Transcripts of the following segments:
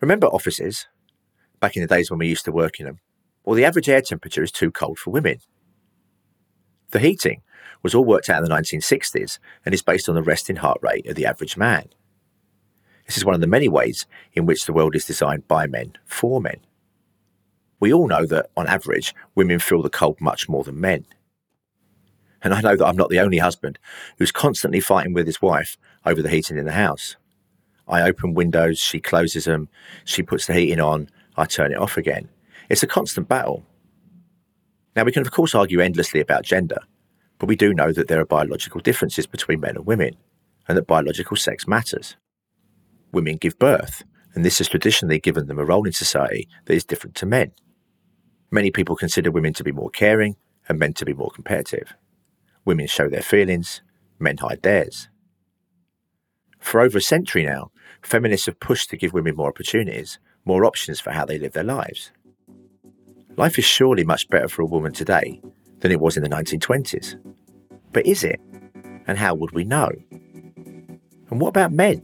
Remember offices? Back in the days when we used to work in them? Well, the average air temperature is too cold for women. The heating was all worked out in the 1960s and is based on the resting heart rate of the average man. This is one of the many ways in which the world is designed by men for men. We all know that, on average, women feel the cold much more than men. And I know that I'm not the only husband who's constantly fighting with his wife over the heating in the house. I open windows, she closes them, she puts the heating on, I turn it off again. It's a constant battle. Now, we can, of course, argue endlessly about gender, but we do know that there are biological differences between men and women, and that biological sex matters. Women give birth, and this has traditionally given them a role in society that is different to men. Many people consider women to be more caring and men to be more competitive. Women show their feelings, men hide theirs. For over a century now, feminists have pushed to give women more opportunities, more options for how they live their lives. Life is surely much better for a woman today than it was in the 1920s. But is it? And how would we know? And what about men?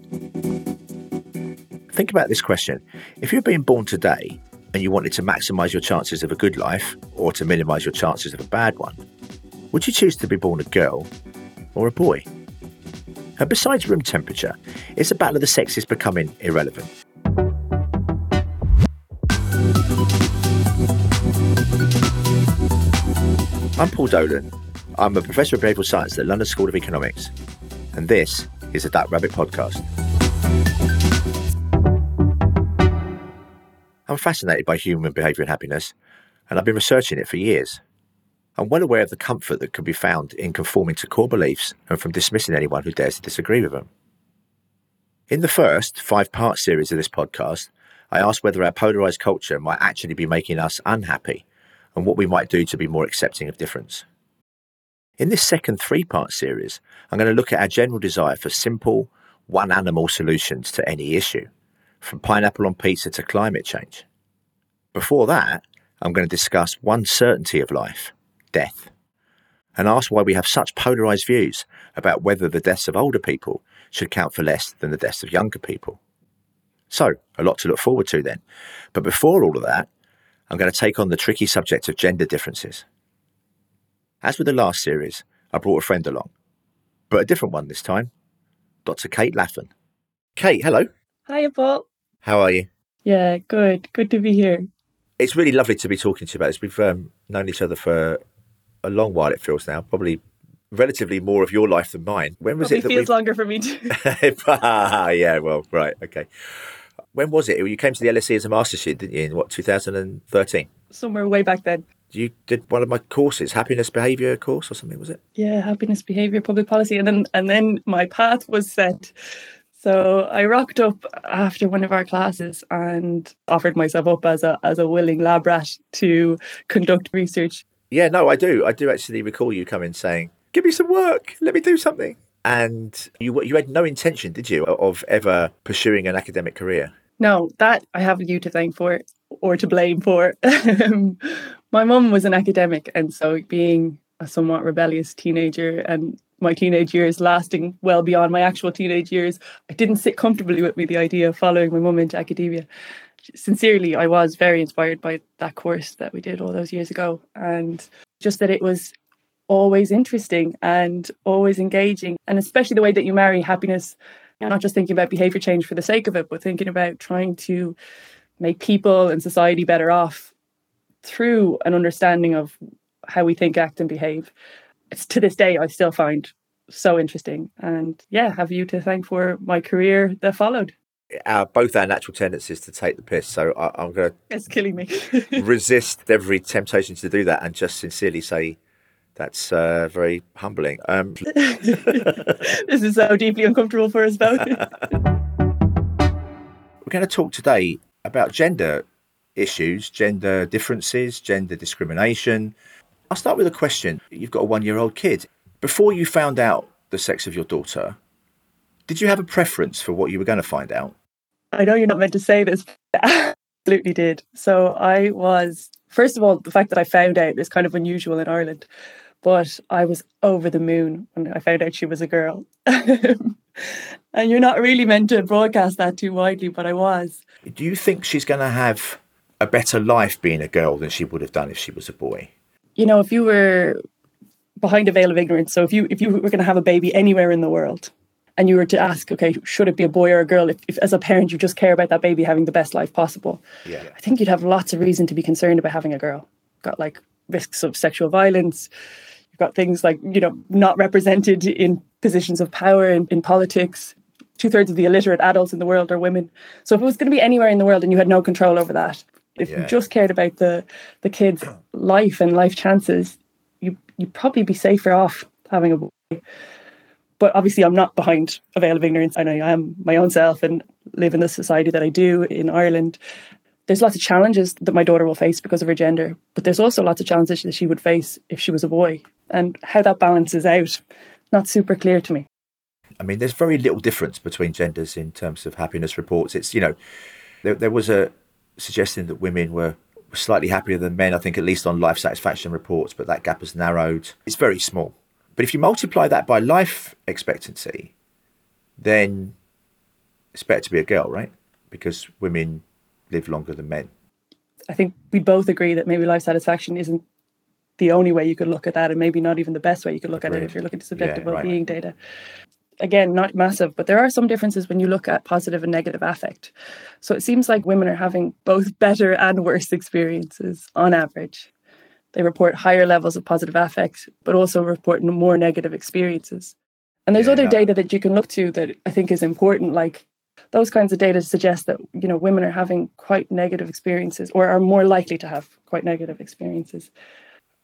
Think about this question. If you're being born today and you wanted to maximise your chances of a good life or to minimise your chances of a bad one, would you choose to be born a girl or a boy? And besides room temperature, is the battle of the sexes becoming irrelevant? I'm Paul Dolan. I'm a professor of behavioural science at the London School of Economics, and this is the Duck Rabbit Podcast. I'm fascinated by human behaviour and happiness, and I've been researching it for years. I'm well aware of the comfort that can be found in conforming to core beliefs and from dismissing anyone who dares to disagree with them. In the first five part series of this podcast, I asked whether our polarised culture might actually be making us unhappy and what we might do to be more accepting of difference. In this second three part series, I'm going to look at our general desire for simple, one animal solutions to any issue, from pineapple on pizza to climate change. Before that, I'm going to discuss one certainty of life death and ask why we have such polarised views about whether the deaths of older people should count for less than the deaths of younger people. So, a lot to look forward to then. But before all of that, I'm going to take on the tricky subject of gender differences. As with the last series, I brought a friend along, but a different one this time Dr. Kate Laffan. Kate, hello. Hi, Paul. How are you? Yeah, good. Good to be here. It's really lovely to be talking to you about this. We've um, known each other for a long while, it feels now, probably relatively more of your life than mine. When was Probably it? That feels we... longer for me too. yeah, well, right, okay. When was it? You came to the LSE as a master student, didn't you? In what 2013? Somewhere way back then. You did one of my courses, happiness behaviour course or something, was it? Yeah, happiness behaviour, public policy, and then and then my path was set. So I rocked up after one of our classes and offered myself up as a as a willing lab rat to conduct research yeah, no, I do. I do actually recall you coming saying, "Give me some work. Let me do something." And you you had no intention, did you, of ever pursuing an academic career? No, that I have you to thank for or to blame for. Um, my mum was an academic, and so being a somewhat rebellious teenager and my teenage years lasting well beyond my actual teenage years, it didn't sit comfortably with me the idea of following my mum into academia sincerely, I was very inspired by that course that we did all those years ago. And just that it was always interesting and always engaging. And especially the way that you marry happiness, not just thinking about behavior change for the sake of it, but thinking about trying to make people and society better off through an understanding of how we think, act, and behave. It's to this day I still find so interesting. And yeah, have you to thank for my career that followed our both our natural tendencies to take the piss. So I, am going to it's killing me. resist every temptation to do that, and just sincerely say that's uh, very humbling. Um, this is so deeply uncomfortable for us both. We're going to talk today about gender issues, gender differences, gender discrimination. I'll start with a question. You've got a one-year-old kid. Before you found out the sex of your daughter, did you have a preference for what you were going to find out? I know you're not meant to say this, but absolutely did. So I was, first of all, the fact that I found out is kind of unusual in Ireland. but I was over the moon when I found out she was a girl. and you're not really meant to broadcast that too widely, but I was. Do you think she's going to have a better life being a girl than she would have done if she was a boy? You know, if you were behind a veil of ignorance, so if you if you were going to have a baby anywhere in the world, and you were to ask, okay, should it be a boy or a girl? If, if as a parent you just care about that baby having the best life possible, yeah. I think you'd have lots of reason to be concerned about having a girl. Got like risks of sexual violence. You've got things like you know not represented in positions of power in, in politics. Two thirds of the illiterate adults in the world are women. So if it was going to be anywhere in the world and you had no control over that, if yeah. you just cared about the the kid's life and life chances, you you'd probably be safer off having a boy. But obviously, I'm not behind a veil of ignorance. I know I am my own self and live in the society that I do in Ireland. There's lots of challenges that my daughter will face because of her gender, but there's also lots of challenges that she would face if she was a boy. And how that balances out, not super clear to me. I mean, there's very little difference between genders in terms of happiness reports. It's, you know, there, there was a suggestion that women were slightly happier than men, I think, at least on life satisfaction reports, but that gap has narrowed. It's very small. But if you multiply that by life expectancy, then it's better to be a girl, right? Because women live longer than men. I think we both agree that maybe life satisfaction isn't the only way you could look at that, and maybe not even the best way you could look Agreed. at it if you're looking at subjective yeah, well-being right. data. Again, not massive, but there are some differences when you look at positive and negative affect. So it seems like women are having both better and worse experiences on average. They report higher levels of positive affect, but also report more negative experiences. And there's yeah, other data that you can look to that I think is important, like those kinds of data suggest that you know women are having quite negative experiences or are more likely to have quite negative experiences.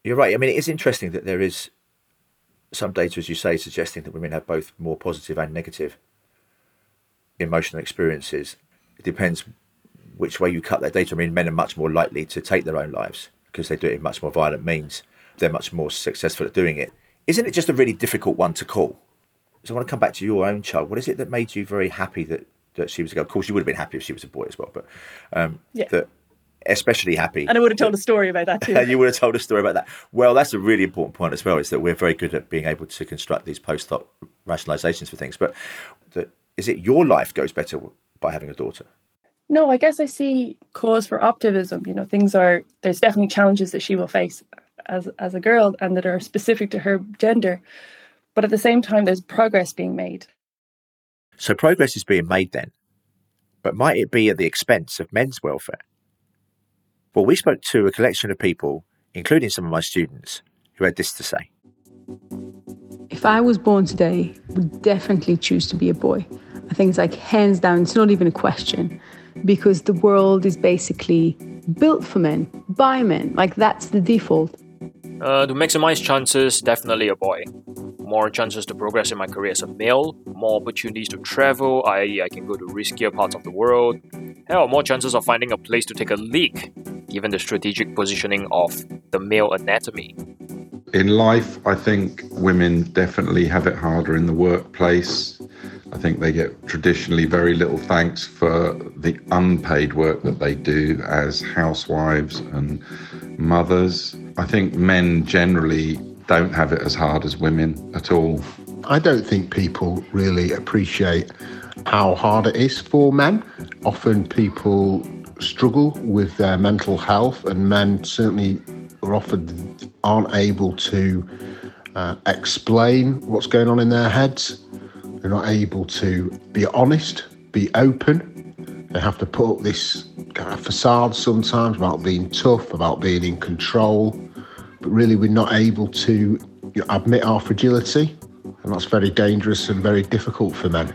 You're right. I mean, it is interesting that there is some data, as you say, suggesting that women have both more positive and negative emotional experiences. It depends which way you cut that data. I mean, men are much more likely to take their own lives because they do it in much more violent means. They're much more successful at doing it. Isn't it just a really difficult one to call? So I want to come back to your own child. What is it that made you very happy that, that she was a girl? Of course, you would have been happy if she was a boy as well, but um, yeah. that especially happy. And I would have told a story about that too. And you would have told a story about that. Well, that's a really important point as well, is that we're very good at being able to construct these post-hoc rationalizations for things. But is it your life goes better by having a daughter? No, I guess I see cause for optimism. You know, things are there's definitely challenges that she will face as as a girl and that are specific to her gender. But at the same time there's progress being made. So progress is being made then. But might it be at the expense of men's welfare? Well, we spoke to a collection of people, including some of my students, who had this to say. If I was born today, I would definitely choose to be a boy. I think it's like hands down, it's not even a question because the world is basically built for men, by men. Like that's the default. Uh, to maximize chances, definitely a boy. More chances to progress in my career as a male, more opportunities to travel, i.e., I can go to riskier parts of the world. Hell, more chances of finding a place to take a leak, given the strategic positioning of the male anatomy. In life, I think women definitely have it harder in the workplace. I think they get traditionally very little thanks for the unpaid work that they do as housewives and mothers. I think men generally don't have it as hard as women at all. I don't think people really appreciate how hard it is for men. Often people struggle with their mental health, and men certainly are often aren't able to uh, explain what's going on in their heads. They're not able to be honest, be open. They have to put up this kind of facade sometimes about being tough, about being in control. But really, we're not able to admit our fragility. And that's very dangerous and very difficult for men.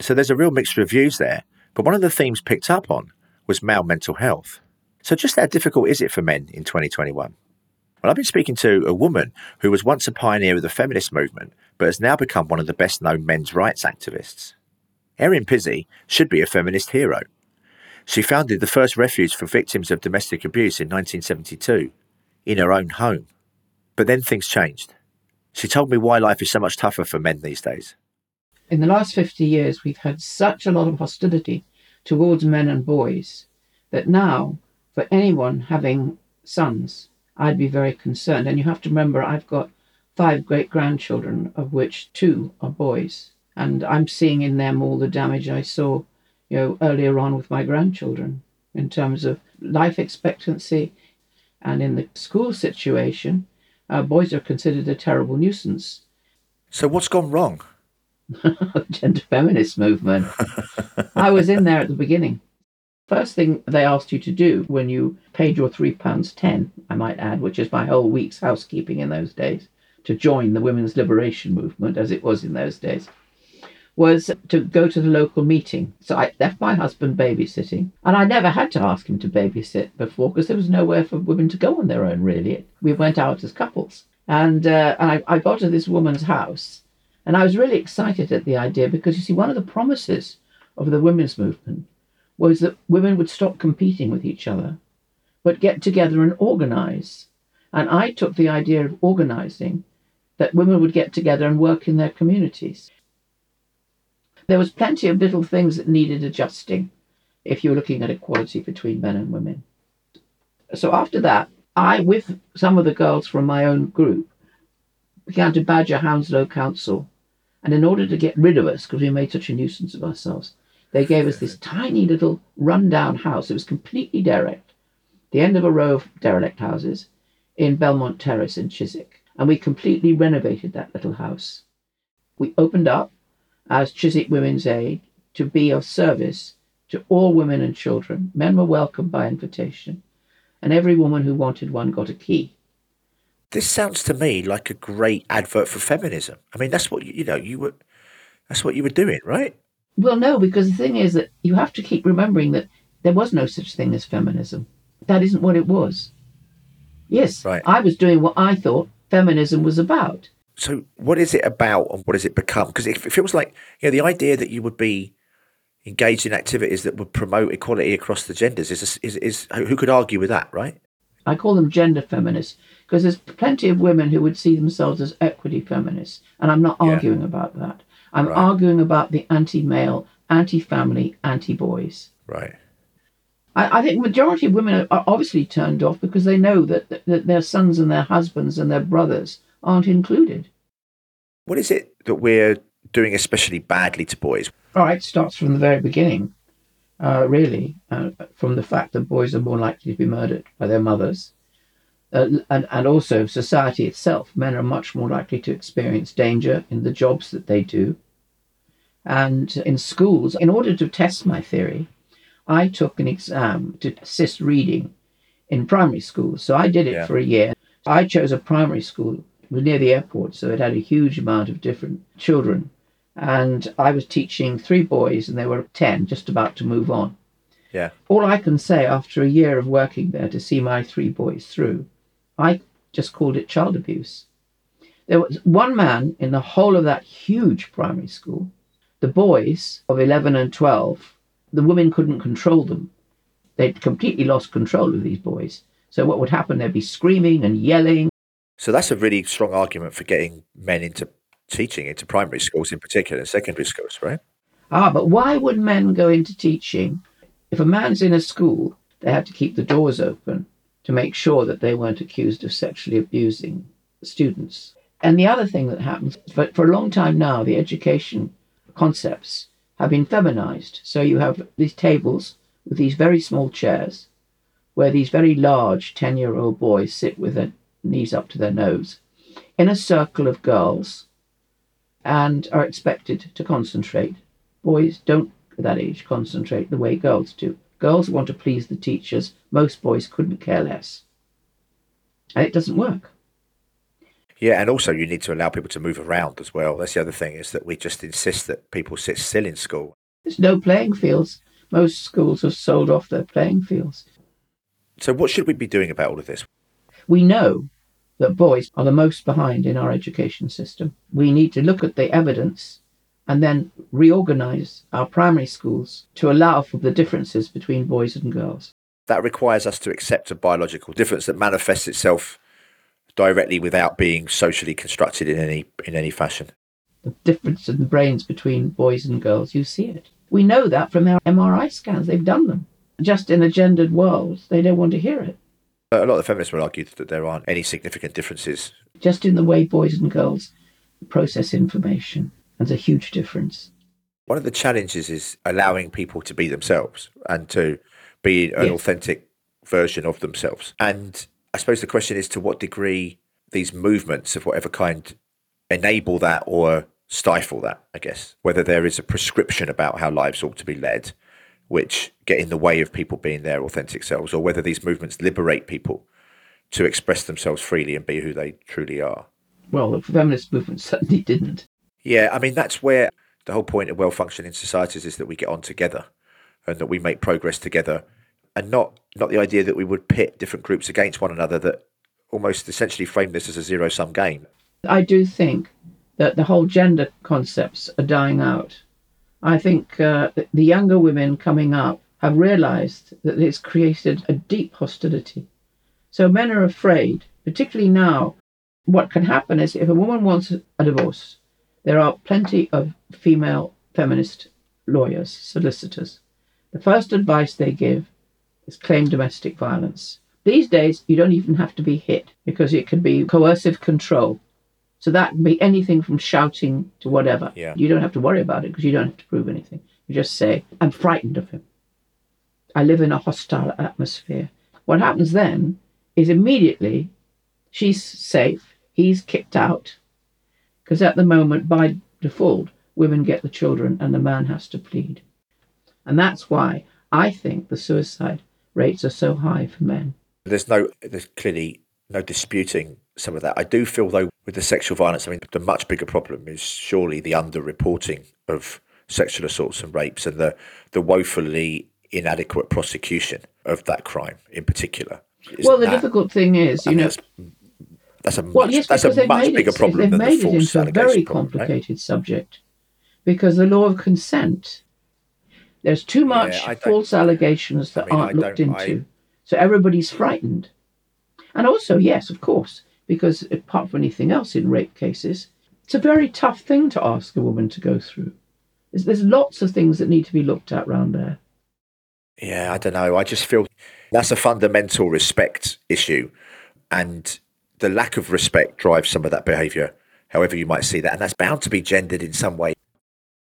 So there's a real mixture of views there. But one of the themes picked up on was male mental health. So, just how difficult is it for men in 2021? Well, I've been speaking to a woman who was once a pioneer of the feminist movement, but has now become one of the best known men's rights activists. Erin Pizzey should be a feminist hero. She founded the first refuge for victims of domestic abuse in 1972 in her own home. But then things changed. She told me why life is so much tougher for men these days. In the last 50 years, we've had such a lot of hostility towards men and boys that now, for anyone having sons, I'd be very concerned. And you have to remember, I've got five great grandchildren, of which two are boys. And I'm seeing in them all the damage I saw, you know, earlier on with my grandchildren in terms of life expectancy. And in the school situation, uh, boys are considered a terrible nuisance. So what's gone wrong? Gender feminist movement. I was in there at the beginning. First thing they asked you to do when you paid your three pounds ten, I might add, which is my whole week's housekeeping in those days, to join the women's liberation movement as it was in those days, was to go to the local meeting. So I left my husband babysitting, and I never had to ask him to babysit before because there was nowhere for women to go on their own, really. We went out as couples. And, uh, and I, I got to this woman's house, and I was really excited at the idea because you see, one of the promises of the women's movement was that women would stop competing with each other, but get together and organize. And I took the idea of organizing that women would get together and work in their communities. There was plenty of little things that needed adjusting if you were looking at equality between men and women. So after that, I, with some of the girls from my own group, began to badger Hounslow Council. And in order to get rid of us, because we made such a nuisance of ourselves, they gave us this tiny little run-down house. It was completely derelict, the end of a row of derelict houses in Belmont Terrace in Chiswick. And we completely renovated that little house. We opened up as Chiswick Women's Aid to be of service to all women and children. Men were welcome by invitation, and every woman who wanted one got a key. This sounds to me like a great advert for feminism. I mean, that's what you, know you were. That's what you were doing, right? Well, no, because the thing is that you have to keep remembering that there was no such thing as feminism. That isn't what it was. Yes, Right. I was doing what I thought feminism was about. So, what is it about, and what has it become? Because it feels like you know the idea that you would be engaged in activities that would promote equality across the genders is is, is who could argue with that, right? I call them gender feminists because there's plenty of women who would see themselves as equity feminists, and I'm not Yeah. arguing about that. I'm Right. arguing about the anti-male, anti-family, anti-boys. Right. I, I think majority of women are obviously turned off because they know that, that, that their sons and their husbands and their brothers aren't included. What is it that we're doing especially badly to boys? All right, starts from the very beginning, uh, really, uh, from the fact that boys are more likely to be murdered by their mothers. Uh, and, and also society itself. Men are much more likely to experience danger in the jobs that they do. And in schools, in order to test my theory, I took an exam to assist reading in primary schools. So I did it Yeah. for a year. I chose a primary school near the airport, so it had a huge amount of different children. And I was teaching three boys, and they were 10, just about to move on. Yeah. All I can say after a year of working there to see my three boys through, I just called it child abuse. There was one man in the whole of that huge primary school. The boys of 11 and 12, the women couldn't control them. They'd completely lost control of these boys. So what would happen? They'd be screaming and yelling. So that's a really strong argument for getting men into teaching into primary schools in particular and secondary schools, right? Ah, but why would men go into teaching? If a man's in a school, they have to keep the doors open to make sure that they weren't accused of sexually abusing students. And the other thing that happens, for, for a long time now, the education concepts have been feminized. So you have these tables with these very small chairs where these very large 10 year old boys sit with their knees up to their nose in a circle of girls and are expected to concentrate. Boys don't at that age concentrate the way girls do. Girls want to please the teachers. Most boys couldn't care less. And it doesn't work. Yeah, and also you need to allow people to move around as well. That's the other thing is that we just insist that people sit still in school. There's no playing fields. Most schools have sold off their playing fields. So what should we be doing about all of this? We know that boys are the most behind in our education system. We need to look at the evidence and then reorganize our primary schools to allow for the differences between boys and girls. That requires us to accept a biological difference that manifests itself directly without being socially constructed in any in any fashion. The difference in the brains between boys and girls, you see it. We know that from our MRI scans, they've done them. Just in a gendered world, they don't want to hear it. A lot of feminists will argue that there aren't any significant differences. Just in the way boys and girls process information, there's a huge difference. One of the challenges is allowing people to be themselves and to be an Yes. authentic version of themselves. And I suppose the question is to what degree these movements of whatever kind enable that or stifle that, I guess. Whether there is a prescription about how lives ought to be led, which get in the way of people being their authentic selves, or whether these movements liberate people to express themselves freely and be who they truly are. Well, the feminist movement certainly didn't. Yeah, I mean, that's where the whole point of well functioning societies is that we get on together and that we make progress together and not not the idea that we would pit different groups against one another that almost essentially frame this as a zero sum game. I do think that the whole gender concepts are dying out. I think uh, the younger women coming up have realized that it's created a deep hostility. So men are afraid, particularly now. What can happen is if a woman wants a divorce, there are plenty of female feminist lawyers, solicitors. The first advice they give is claim domestic violence. These days, you don't even have to be hit because it can be coercive control. So that can be anything from shouting to whatever. Yeah. You don't have to worry about it because you don't have to prove anything. You just say, I'm frightened of him. I live in a hostile atmosphere. What happens then is immediately she's safe, he's kicked out. Because at the moment, by default, women get the children and the man has to plead. And that's why I think the suicide rates are so high for men. There's no there's clearly no disputing some of that. I do feel though with the sexual violence, I mean the much bigger problem is surely the underreporting of sexual assaults and rapes and the the woefully inadequate prosecution of that crime in particular. Isn't well, the that- difficult thing is, I you mean, know, that's, a well, much yes, that's a much bigger it, problem than the made it into a very problem, right? complicated subject because the law of consent. There's too much don't- false allegations that I mean, aren't looked don't- I- into, so everybody's frightened. And also, yes, of course, because apart from anything else in rape cases, it's a very tough thing to ask a woman to go through. There's, there's lots of things that need to be looked at round there. Yeah, I don't know. I just feel that's a fundamental respect issue. And the lack of respect drives some of that behaviour, however you might see that. And that's bound to be gendered in some way.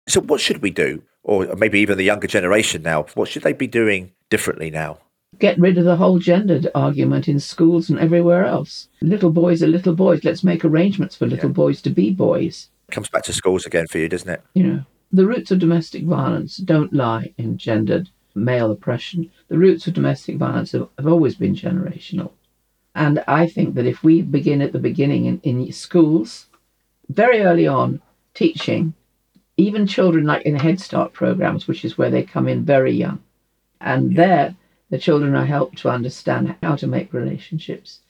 So, what should we do? Or maybe even the younger generation now, what should they be doing differently now? Get rid of the whole gendered argument in schools and everywhere else. Little boys are little boys. Let's make arrangements for little boys to be boys. comes back to schools again for you, doesn't it? You know, the roots of domestic violence don't lie in gendered male oppression. The roots of domestic violence have, have always been generational. And I think that if we begin at the beginning in, in schools, very early on, teaching, even children like in Head Start programs, which is where they come in very young, and there the children are helped to understand how to make relationships.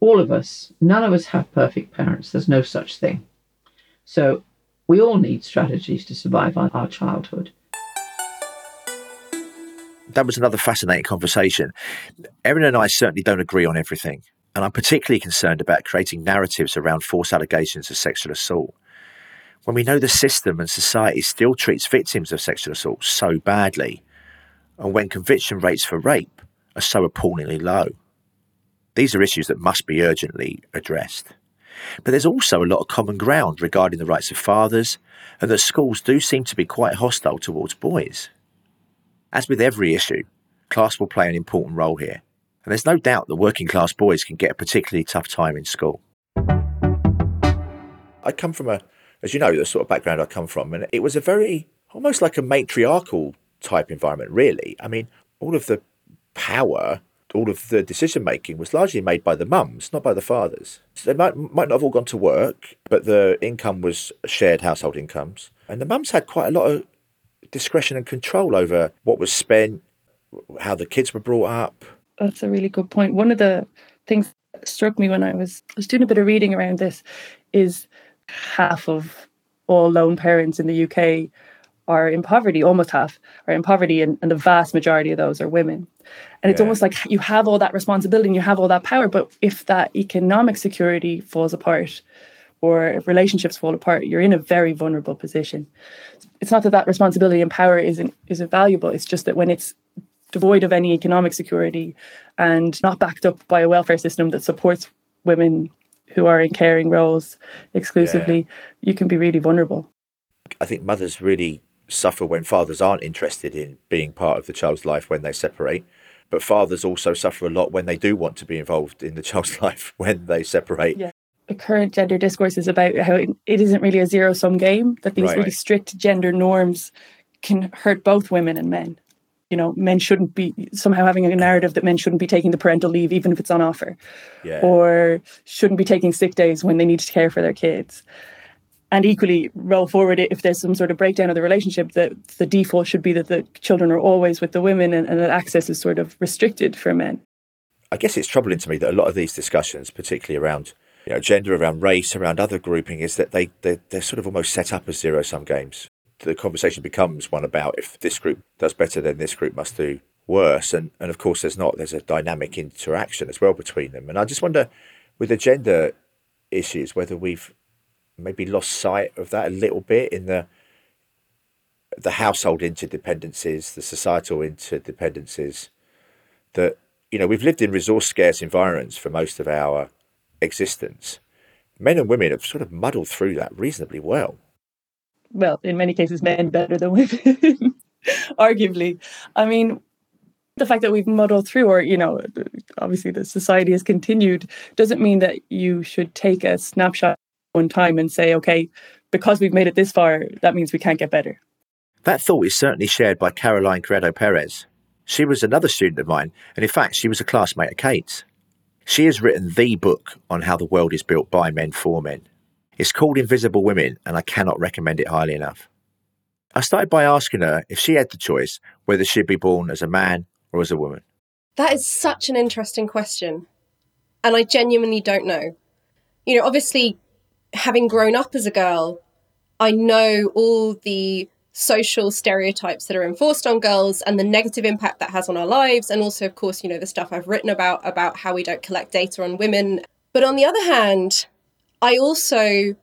All of us, none of us have perfect parents. There's no such thing. So we all need strategies to survive our, our childhood. That was another fascinating conversation. Erin and I certainly don't agree on everything. And I'm particularly concerned about creating narratives around false allegations of sexual assault. When we know the system and society still treats victims of sexual assault so badly, and when conviction rates for rape are so appallingly low. These are issues that must be urgently addressed. But there's also a lot of common ground regarding the rights of fathers, and that schools do seem to be quite hostile towards boys. As with every issue, class will play an important role here, and there's no doubt that working class boys can get a particularly tough time in school. I come from a, as you know, the sort of background I come from, and it was a very, almost like a matriarchal type environment, really. I mean, all of the power, all of the decision making was largely made by the mums, not by the fathers. So they might, might not have all gone to work, but the income was shared household incomes. And the mums had quite a lot of discretion and control over what was spent, how the kids were brought up. That's a really good point. One of the things that struck me when I was, I was doing a bit of reading around this is half of all lone parents in the UK are in poverty, almost half are in poverty, and, and the vast majority of those are women. And it's Yeah. almost like you have all that responsibility and you have all that power, but if that economic security falls apart or if relationships fall apart, you're in a very vulnerable position. It's not that that responsibility and power isn't isn't valuable. It's just that when it's devoid of any economic security and not backed up by a welfare system that supports women who are in caring roles exclusively, yeah. you can be really vulnerable. I think mothers really suffer when fathers aren't interested in being part of the child's life when they separate. But fathers also suffer a lot when they do want to be involved in the child's life when they separate. Yeah. The current gender discourse is about how it, it isn't really a zero sum game, that these right, really right. strict gender norms can hurt both women and men. You know, men shouldn't be somehow having a narrative that men shouldn't be taking the parental leave even if it's on offer, yeah. or shouldn't be taking sick days when they need to care for their kids and equally roll forward if there's some sort of breakdown of the relationship that the default should be that the children are always with the women and, and that access is sort of restricted for men i guess it's troubling to me that a lot of these discussions particularly around you know, gender around race around other grouping is that they they're, they're sort of almost set up as zero sum games the conversation becomes one about if this group does better then this group must do worse and and of course there's not there's a dynamic interaction as well between them and i just wonder with the gender issues whether we've maybe lost sight of that a little bit in the the household interdependencies, the societal interdependencies. That you know we've lived in resource scarce environments for most of our existence. Men and women have sort of muddled through that reasonably well. Well, in many cases, men better than women, arguably. I mean, the fact that we've muddled through, or you know, obviously the society has continued, doesn't mean that you should take a snapshot one time and say, okay, because we've made it this far, that means we can't get better. That thought is certainly shared by Caroline Criado Perez. She was another student of mine, and in fact, she was a classmate of Kate's. She has written the book on how the world is built by men for men. It's called Invisible Women, and I cannot recommend it highly enough. I started by asking her if she had the choice whether she'd be born as a man or as a woman. That is such an interesting question. And I genuinely don't know. You know, obviously, having grown up as a girl, I know all the social stereotypes that are enforced on girls and the negative impact that has on our lives. And also of course you know the stuff I've written about about how we don't collect data on women. But on the other hand I also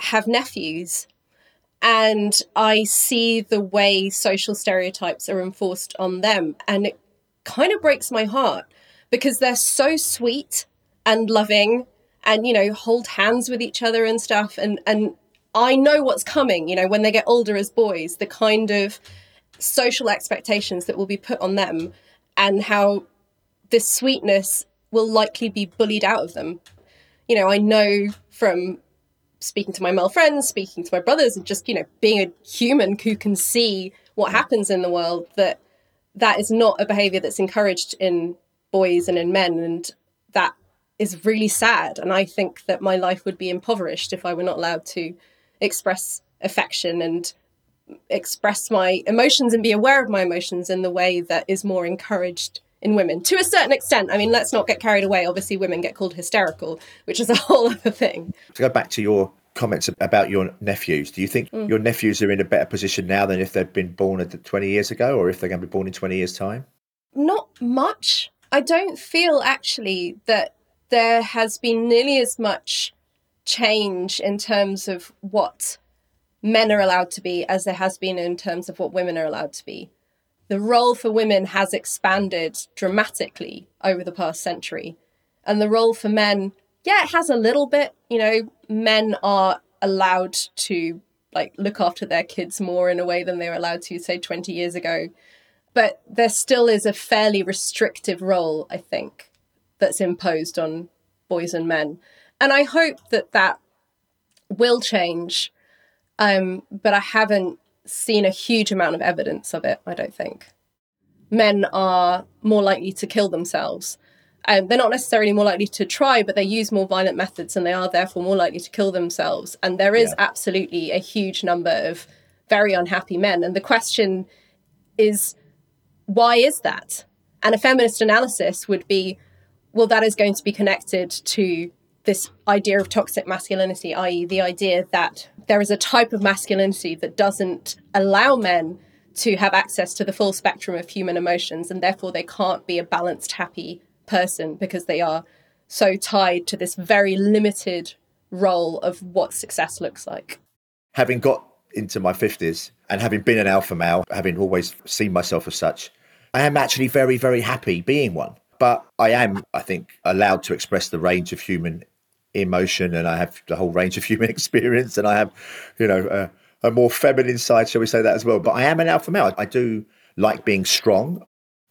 have nephews and I see the way social stereotypes are enforced on them. And it kind of breaks my heart because they're so sweet and loving and you know hold hands with each other and stuff. And and I know what's coming you know when they get older as boys the kind of social expectations that will be put on them and how this sweetness will likely be bullied out of them you know I know from speaking to my male friends speaking to my brothers and just you know being a human who can see what happens in the world that that is not a behavior that's encouraged in boys and in men and that is really sad. And I think that my life would be impoverished if I were not allowed to express affection and express my emotions and be aware of my emotions in the way that is more encouraged in women to a certain extent. I mean, let's not get carried away. Obviously, women get called hysterical, which is a whole other thing. To go back to your comments about your nephews, do you think mm. your nephews are in a better position now than if they'd been born 20 years ago or if they're going to be born in 20 years' time? Not much. I don't feel actually that there has been nearly as much change in terms of what men are allowed to be as there has been in terms of what women are allowed to be. The role for women has expanded dramatically over the past century. And the role for men, yeah, it has a little bit. You know, men are allowed to like look after their kids more in a way than they were allowed to, say, 20 years ago. But there still is a fairly restrictive role, I think that's imposed on boys and men. And I hope that that will change. Um, but I haven't seen a huge amount of evidence of it, I don't think. Men are more likely to kill themselves. Um, they're not necessarily more likely to try, but they use more violent methods and they are therefore more likely to kill themselves. And there is yeah. absolutely a huge number of very unhappy men. And the question is, why is that? And a feminist analysis would be well, that is going to be connected to this idea of toxic masculinity, i.e., the idea that there is a type of masculinity that doesn't allow men to have access to the full spectrum of human emotions, and therefore they can't be a balanced, happy person because they are so tied to this very limited role of what success looks like. Having got into my 50s and having been an alpha male, having always seen myself as such, I am actually very, very happy being one. But I am, I think, allowed to express the range of human emotion and I have the whole range of human experience and I have, you know, a more feminine side, shall we say that as well. But I am an alpha male. I do like being strong.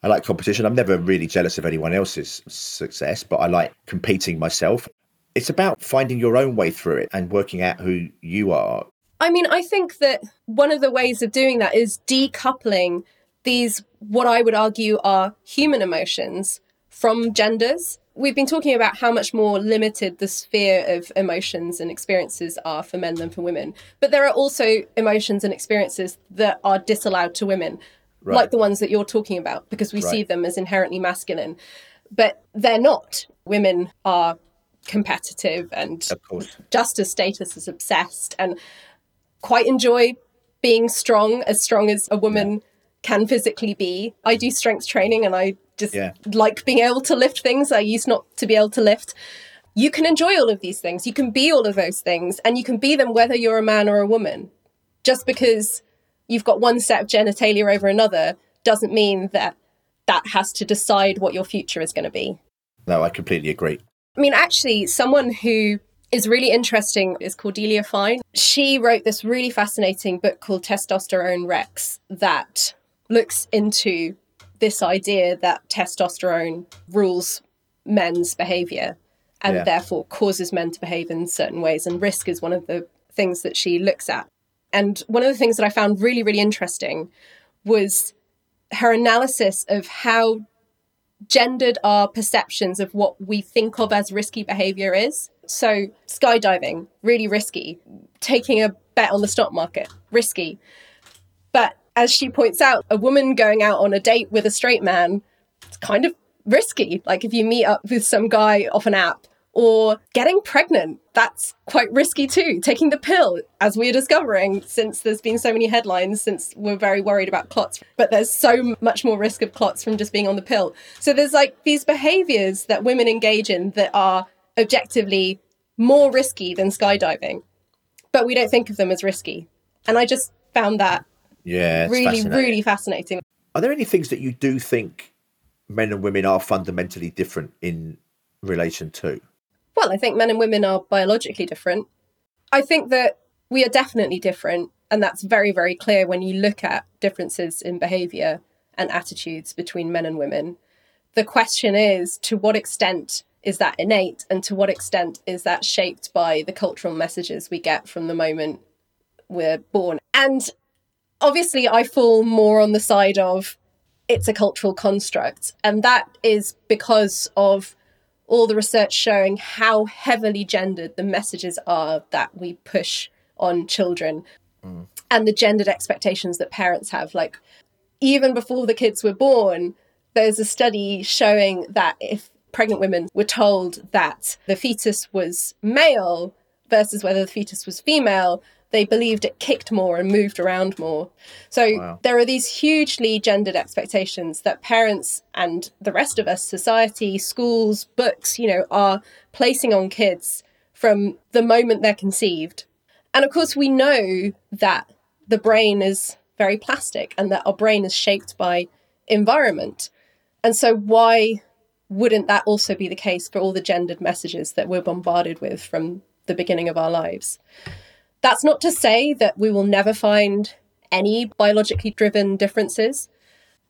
I like competition. I'm never really jealous of anyone else's success, but I like competing myself. It's about finding your own way through it and working out who you are. I mean, I think that one of the ways of doing that is decoupling these, what I would argue are human emotions from genders. We've been talking about how much more limited the sphere of emotions and experiences are for men than for women. But there are also emotions and experiences that are disallowed to women, right. like the ones that you're talking about, because we right. see them as inherently masculine. But they're not. Women are competitive and just as status is obsessed and quite enjoy being strong, as strong as a woman yeah. can physically be. I do strength training and I just yeah. like being able to lift things I used not to be able to lift. You can enjoy all of these things. You can be all of those things, and you can be them whether you're a man or a woman. Just because you've got one set of genitalia over another doesn't mean that that has to decide what your future is going to be. No, I completely agree. I mean, actually, someone who is really interesting is Cordelia Fine. She wrote this really fascinating book called Testosterone Rex that looks into this idea that testosterone rules men's behavior and yeah. therefore causes men to behave in certain ways. And risk is one of the things that she looks at. And one of the things that I found really, really interesting was her analysis of how gendered our perceptions of what we think of as risky behavior is. So, skydiving, really risky. Taking a bet on the stock market, risky. But as she points out, a woman going out on a date with a straight man, it's kind of risky. Like if you meet up with some guy off an app or getting pregnant, that's quite risky too. Taking the pill, as we're discovering, since there's been so many headlines, since we're very worried about clots, but there's so much more risk of clots from just being on the pill. So there's like these behaviors that women engage in that are objectively more risky than skydiving, but we don't think of them as risky. And I just found that yeah, really, fascinating. really fascinating. Are there any things that you do think men and women are fundamentally different in relation to? Well, I think men and women are biologically different. I think that we are definitely different, and that's very, very clear when you look at differences in behavior and attitudes between men and women. The question is to what extent is that innate, and to what extent is that shaped by the cultural messages we get from the moment we're born? And obviously I fall more on the side of it's a cultural construct. And that is because of all the research showing how heavily gendered the messages are that we push on children mm. and the gendered expectations that parents have. Like, even before the kids were born, there's a study showing that if pregnant women were told that the fetus was male versus whether the fetus was female, they believed it kicked more and moved around more. So wow. there are these hugely gendered expectations that parents and the rest of us, society, schools, books, you know, are placing on kids from the moment they're conceived. And of course, we know that the brain is very plastic and that our brain is shaped by environment. And so, why wouldn't that also be the case for all the gendered messages that we're bombarded with from the beginning of our lives? That's not to say that we will never find any biologically driven differences,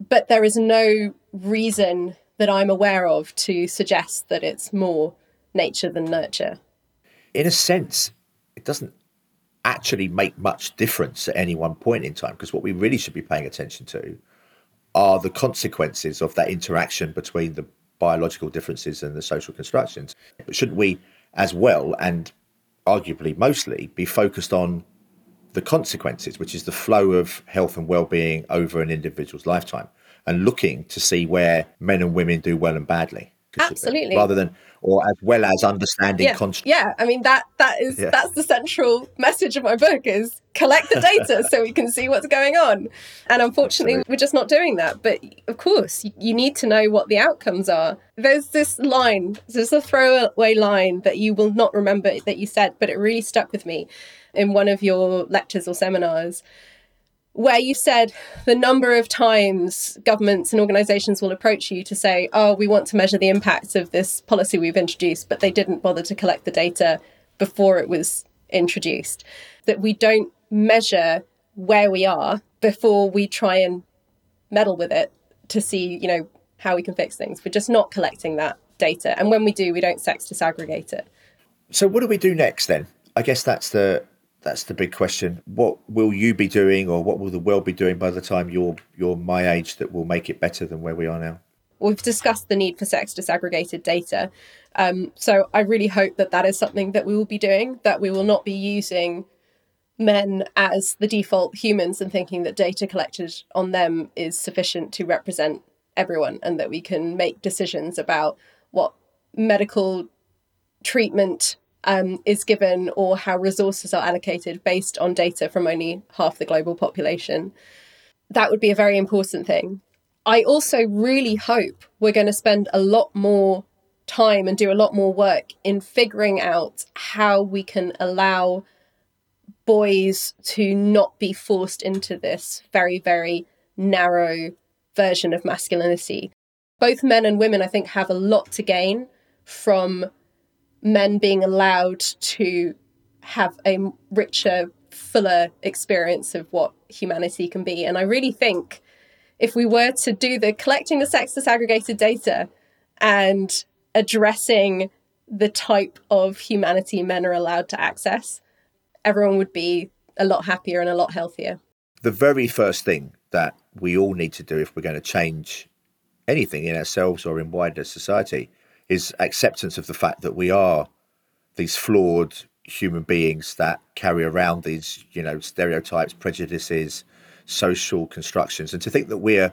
but there is no reason that I'm aware of to suggest that it's more nature than nurture. In a sense, it doesn't actually make much difference at any one point in time because what we really should be paying attention to are the consequences of that interaction between the biological differences and the social constructions. But shouldn't we, as well, and arguably mostly be focused on the consequences, which is the flow of health and well-being over an individual's lifetime, and looking to see where men and women do well and badly. Absolutely. Rather than, or as well as understanding. Yeah, yeah. I mean that that is yeah. that's the central message of my book is collect the data so we can see what's going on. And unfortunately, Absolutely. we're just not doing that. But of course, you need to know what the outcomes are. There's this line, there's a throwaway line that you will not remember that you said, but it really stuck with me in one of your lectures or seminars where you said the number of times governments and organizations will approach you to say, oh, we want to measure the impacts of this policy we've introduced, but they didn't bother to collect the data before it was introduced. That we don't measure where we are before we try and meddle with it to see, you know, how we can fix things. We're just not collecting that data. And when we do, we don't sex disaggregate it. So what do we do next then? I guess that's the that's the big question. What will you be doing, or what will the world be doing by the time you're you're my age that will make it better than where we are now? We've discussed the need for sex disaggregated data, um, so I really hope that that is something that we will be doing. That we will not be using men as the default humans and thinking that data collected on them is sufficient to represent everyone, and that we can make decisions about what medical treatment um, is given or how resources are allocated based on data from only half the global population. That would be a very important thing. I also really hope we're going to spend a lot more time and do a lot more work in figuring out how we can allow boys to not be forced into this very, very narrow version of masculinity. Both men and women, I think, have a lot to gain from men being allowed to have a richer, fuller experience of what humanity can be. And I really think if we were to do the collecting the sex disaggregated data and addressing the type of humanity men are allowed to access, everyone would be a lot happier and a lot healthier. The very first thing that we all need to do if we're going to change anything in ourselves or in wider society is acceptance of the fact that we are these flawed human beings that carry around these, you know, stereotypes, prejudices, social constructions, and to think that we're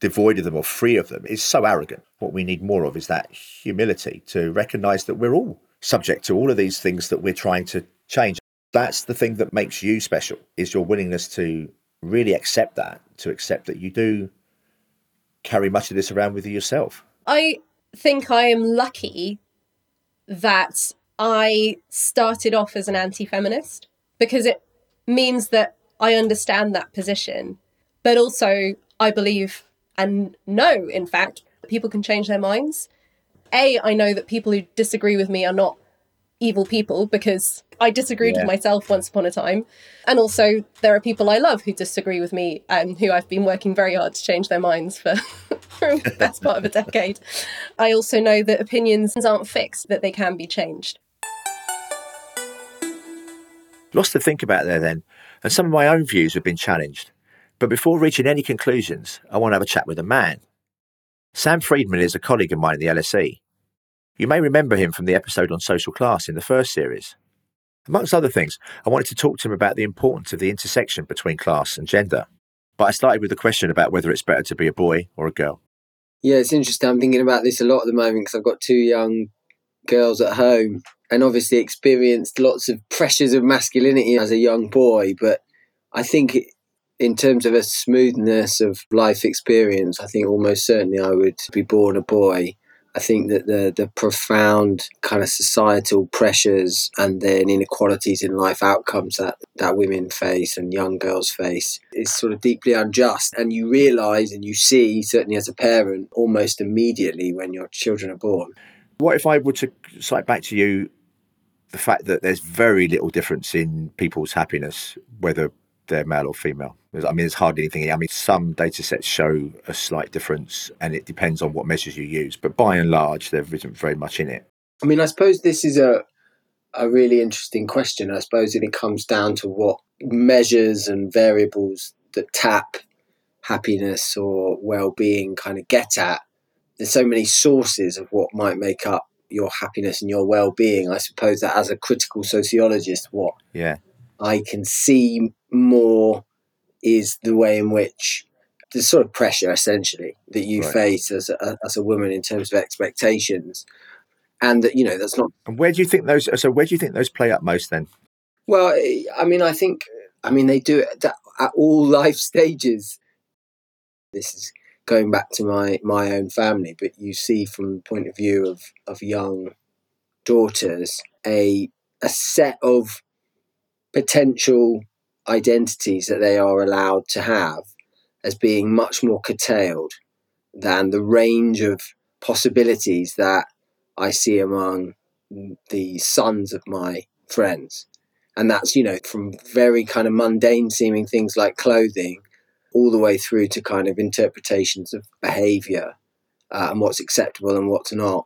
devoid of them or free of them is so arrogant. What we need more of is that humility to recognize that we're all subject to all of these things that we're trying to change. That's the thing that makes you special is your willingness to really accept that, to accept that you do carry much of this around with you yourself. I think I am lucky that I started off as an anti feminist because it means that I understand that position. But also, I believe and know, in fact, people can change their minds. A, I know that people who disagree with me are not evil people because I disagreed yeah. with myself once upon a time. And also, there are people I love who disagree with me and who I've been working very hard to change their minds for, for the best part of a decade. I also know that opinions aren't fixed, that they can be changed. Lots to think about there then, and some of my own views have been challenged. But before reaching any conclusions, I want to have a chat with a man. Sam Friedman is a colleague of mine in the LSE. You may remember him from the episode on social class in the first series. Amongst other things, I wanted to talk to him about the importance of the intersection between class and gender. But I started with a question about whether it's better to be a boy or a girl. Yeah, it's interesting. I'm thinking about this a lot at the moment because I've got two young girls at home and obviously experienced lots of pressures of masculinity as a young boy. But I think in terms of a smoothness of life experience, I think almost certainly I would be born a boy. I think that the the profound kind of societal pressures and then inequalities in life outcomes that, that women face and young girls face is sort of deeply unjust. And you realise and you see, certainly as a parent, almost immediately when your children are born. What if I were to cite back to you the fact that there's very little difference in people's happiness, whether they're male or female. I mean, there's hardly anything. I mean, some data sets show a slight difference, and it depends on what measures you use. But by and large, there isn't very much in it. I mean, I suppose this is a a really interesting question. I suppose it comes down to what measures and variables that tap happiness or well-being kind of get at. There's so many sources of what might make up your happiness and your well-being. I suppose that as a critical sociologist, what yeah I can see more is the way in which the sort of pressure essentially that you right. face as a, as a woman in terms of expectations and that you know that's not and where do you think those so where do you think those play up most then well i mean i think i mean they do it at all life stages this is going back to my my own family but you see from the point of view of of young daughters a a set of potential identities that they are allowed to have as being much more curtailed than the range of possibilities that I see among the sons of my friends. And that's, you know, from very kind of mundane seeming things like clothing all the way through to kind of interpretations of behavior uh, and what's acceptable and what's not.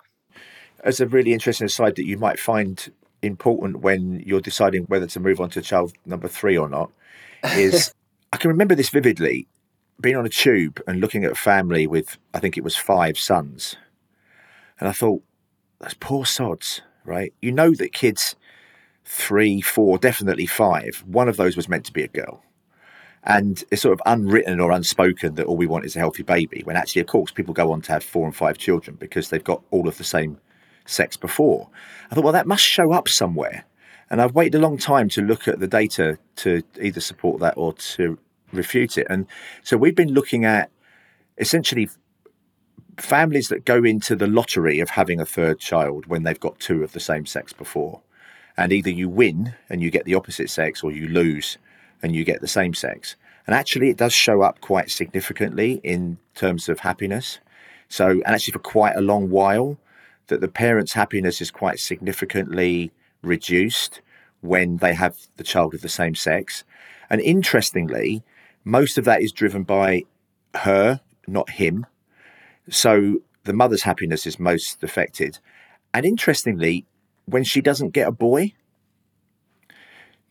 As a really interesting aside that you might find important when you're deciding whether to move on to child number three or not is I can remember this vividly being on a tube and looking at a family with, I think it was five sons. And I thought, those poor sods, right? You know that kids three, four, definitely five, one of those was meant to be a girl. And it's sort of unwritten or unspoken that all we want is a healthy baby, when actually, of course, people go on to have four and five children because they've got all of the same sex before. I thought, well, that must show up somewhere. And I've waited a long time to look at the data to either support that or to refute it. And so we've been looking at essentially families that go into the lottery of having a third child when they've got two of the same sex before. And either you win and you get the opposite sex or you lose and you get the same sex. And actually, it does show up quite significantly in terms of happiness. So, and actually, for quite a long while, that the parents' happiness is quite significantly reduced when they have the child of the same sex. And interestingly, most of that is driven by her, not him. So the mother's happiness is most affected. And interestingly, when she doesn't get a boy,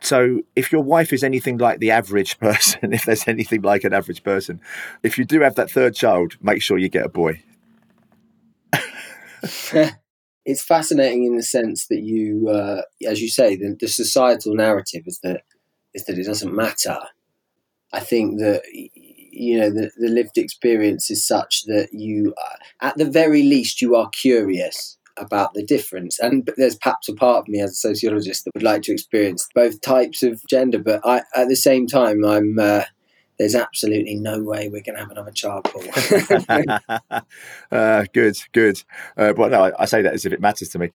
so if your wife is anything like the average person, if there's anything like an average person, if you do have that third child, make sure you get a boy. it's fascinating in the sense that you, uh, as you say, the, the, societal narrative is that is that it doesn't matter. I think that you know the, the lived experience is such that you, uh, at the very least, you are curious about the difference. And there's perhaps a part of me as a sociologist that would like to experience both types of gender, but I, at the same time, I'm. Uh, there's absolutely no way we're going to have another child, uh, good, good. Uh, but no, I, I, say that as if it matters to me.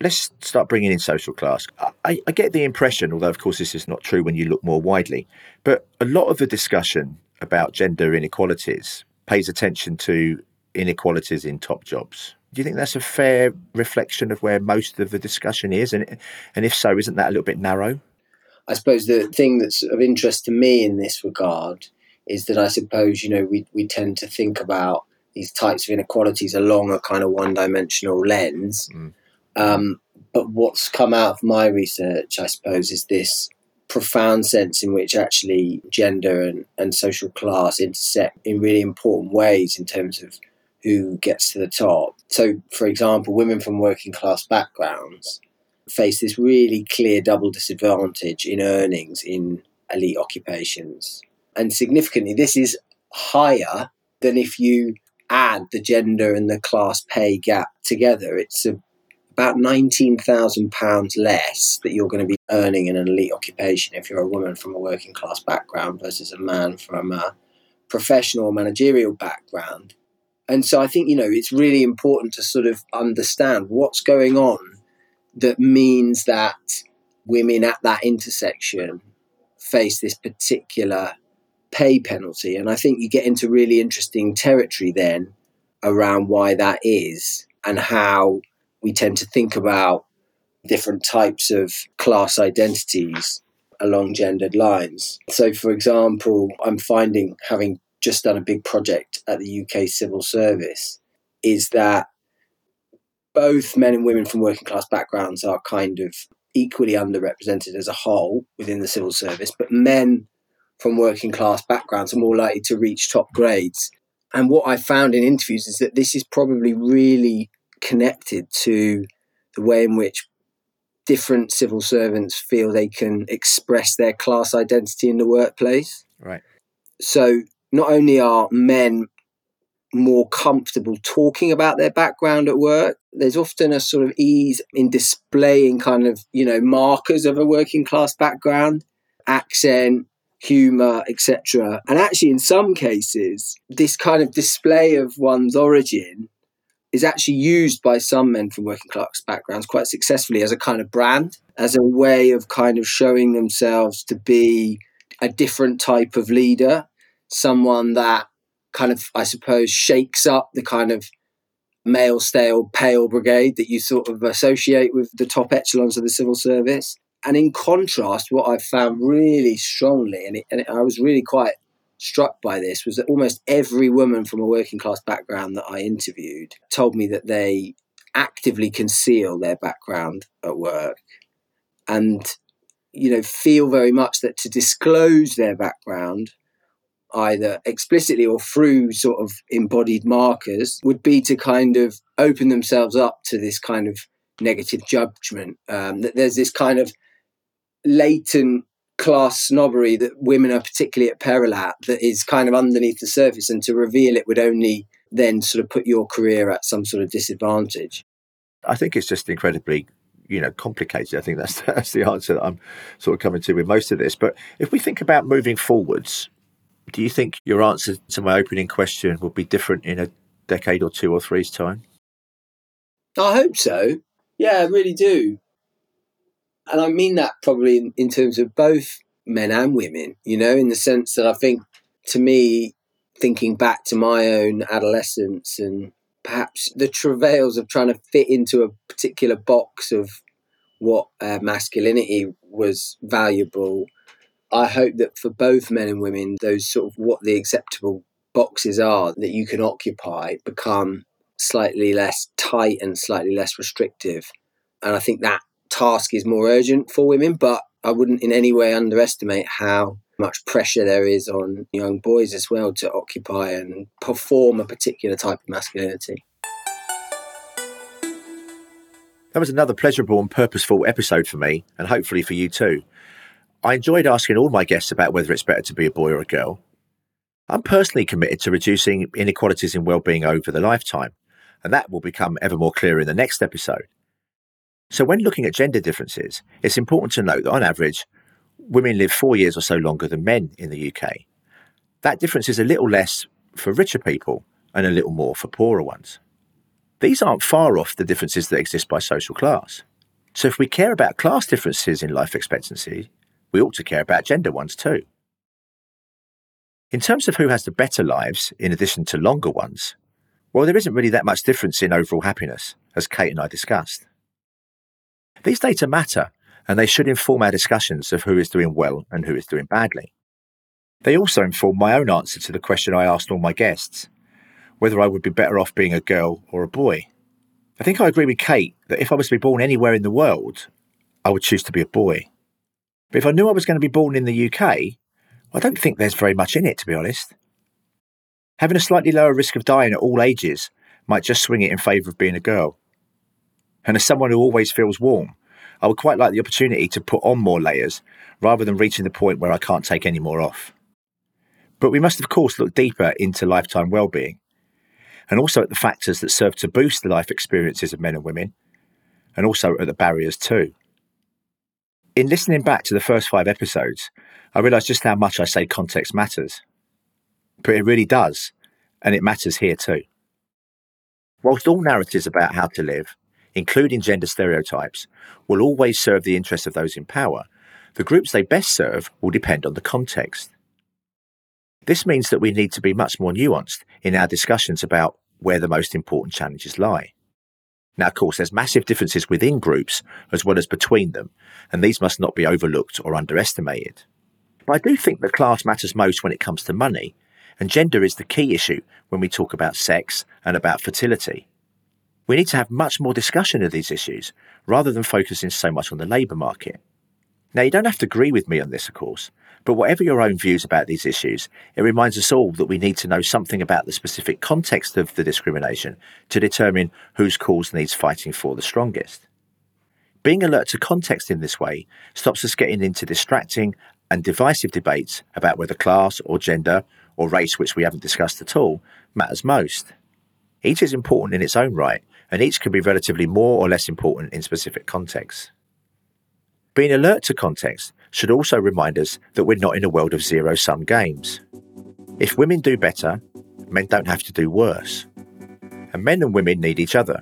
Let's start bringing in social class. I, I get the impression, although of course this is not true when you look more widely, but a lot of the discussion about gender inequalities pays attention to inequalities in top jobs. Do you think that's a fair reflection of where most of the discussion is? And, and if so, isn't that a little bit narrow? I suppose the thing that's of interest to me in this regard is that I suppose, you know, we, we tend to think about these types of inequalities along a kind of one dimensional lens. Mm. Um, but what's come out of my research, I suppose, is this profound sense in which actually gender and, and social class intersect in really important ways in terms of who gets to the top. So, for example, women from working class backgrounds face this really clear double disadvantage in earnings in elite occupations. And significantly, this is higher than if you add the gender and the class pay gap together. It's a, about £19,000 less that you're going to be earning in an elite occupation if you're a woman from a working class background versus a man from a professional managerial background. And so I think, you know, it's really important to sort of understand what's going on that means that women at that intersection face this particular pay penalty. And I think you get into really interesting territory then around why that is and how we tend to think about different types of class identities along gendered lines. So, for example, I'm finding, having just done a big project at the UK Civil Service, is that both men and women from working class backgrounds are kind of equally underrepresented as a whole within the civil service, but men from working class backgrounds are more likely to reach top grades. And what I found in interviews is that this is probably really connected to the way in which different civil servants feel they can express their class identity in the workplace. Right. So not only are men more comfortable talking about their background at work. There's often a sort of ease in displaying kind of, you know, markers of a working class background, accent, humor, etc. And actually, in some cases, this kind of display of one's origin is actually used by some men from working class backgrounds quite successfully as a kind of brand, as a way of kind of showing themselves to be a different type of leader, someone that kind of, I suppose, shakes up the kind of male stale pale brigade that you sort of associate with the top echelons of the civil service. And in contrast, what I've found really strongly, and, it, and it, I was really quite struck by this, was that almost every woman from a working class background that I interviewed told me that they actively conceal their background at work and you know feel very much that to disclose their background either explicitly or through sort of embodied markers would be to kind of open themselves up to this kind of negative judgment. Um, that there's this kind of latent class snobbery that women are particularly at peril at that is kind of underneath the surface and to reveal it would only then sort of put your career at some sort of disadvantage. I think it's just incredibly you know complicated. I think that's that's the answer that i'm sort of coming to with most of this. But if we think about moving forwards do you think your answer to my opening question will be different in a decade or two or three's time? I hope so. Yeah, I really do. And I mean that probably in, in terms of both men and women, you know, in the sense that I think to me, thinking back to my own adolescence and perhaps the travails of trying to fit into a particular box of what uh, masculinity was valuable I hope that for both men and women, those sort of what the acceptable boxes are that you can occupy become slightly less tight and slightly less restrictive. And I think that task is more urgent for women, but I wouldn't in any way underestimate how much pressure there is on young boys as well to occupy and perform a particular type of masculinity. That was another pleasurable and purposeful episode for me, and hopefully for you too. I enjoyed asking all my guests about whether it's better to be a boy or a girl. I'm personally committed to reducing inequalities in well-being over the lifetime, and that will become ever more clear in the next episode. So when looking at gender differences, it's important to note that on average, women live four years or so longer than men in the UK. That difference is a little less for richer people and a little more for poorer ones. These aren't far off the differences that exist by social class. So if we care about class differences in life expectancy, we ought to care about gender ones too. In terms of who has the better lives, in addition to longer ones, well, there isn't really that much difference in overall happiness, as Kate and I discussed. These data matter, and they should inform our discussions of who is doing well and who is doing badly. They also inform my own answer to the question I asked all my guests whether I would be better off being a girl or a boy. I think I agree with Kate that if I was to be born anywhere in the world, I would choose to be a boy. But if I knew I was going to be born in the UK, I don't think there's very much in it, to be honest. Having a slightly lower risk of dying at all ages might just swing it in favour of being a girl. And as someone who always feels warm, I would quite like the opportunity to put on more layers rather than reaching the point where I can't take any more off. But we must, of course, look deeper into lifetime well-being and also at the factors that serve to boost the life experiences of men and women, and also at the barriers too in listening back to the first five episodes, I realised just how much I say context matters. But it really does, and it matters here too. Whilst all narratives about how to live, including gender stereotypes, will always serve the interests of those in power, the groups they best serve will depend on the context. This means that we need to be much more nuanced in our discussions about where the most important challenges lie. Now, of course, there's massive differences within groups as well as between them, and these must not be overlooked or underestimated. But I do think that class matters most when it comes to money, and gender is the key issue when we talk about sex and about fertility. We need to have much more discussion of these issues rather than focusing so much on the labour market. Now, you don't have to agree with me on this, of course, but whatever your own views about these issues, it reminds us all that we need to know something about the specific context of the discrimination to determine whose cause needs fighting for the strongest. Being alert to context in this way stops us getting into distracting and divisive debates about whether class or gender or race, which we haven't discussed at all, matters most. Each is important in its own right, and each can be relatively more or less important in specific contexts. Being alert to context should also remind us that we're not in a world of zero sum games. If women do better, men don't have to do worse. And men and women need each other.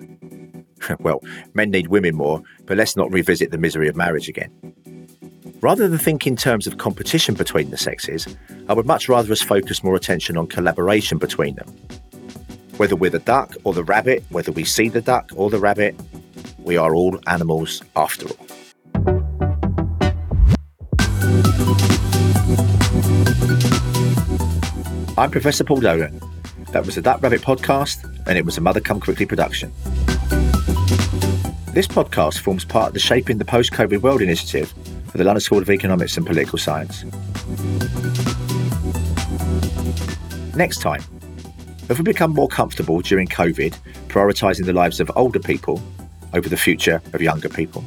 well, men need women more, but let's not revisit the misery of marriage again. Rather than think in terms of competition between the sexes, I would much rather us focus more attention on collaboration between them. Whether we're the duck or the rabbit, whether we see the duck or the rabbit, we are all animals after all. I'm Professor Paul Dolan. That was the Duck Rabbit podcast, and it was a Mother Come Quickly production. This podcast forms part of the Shaping the Post COVID World initiative for the London School of Economics and Political Science. Next time, have we become more comfortable during COVID prioritising the lives of older people over the future of younger people?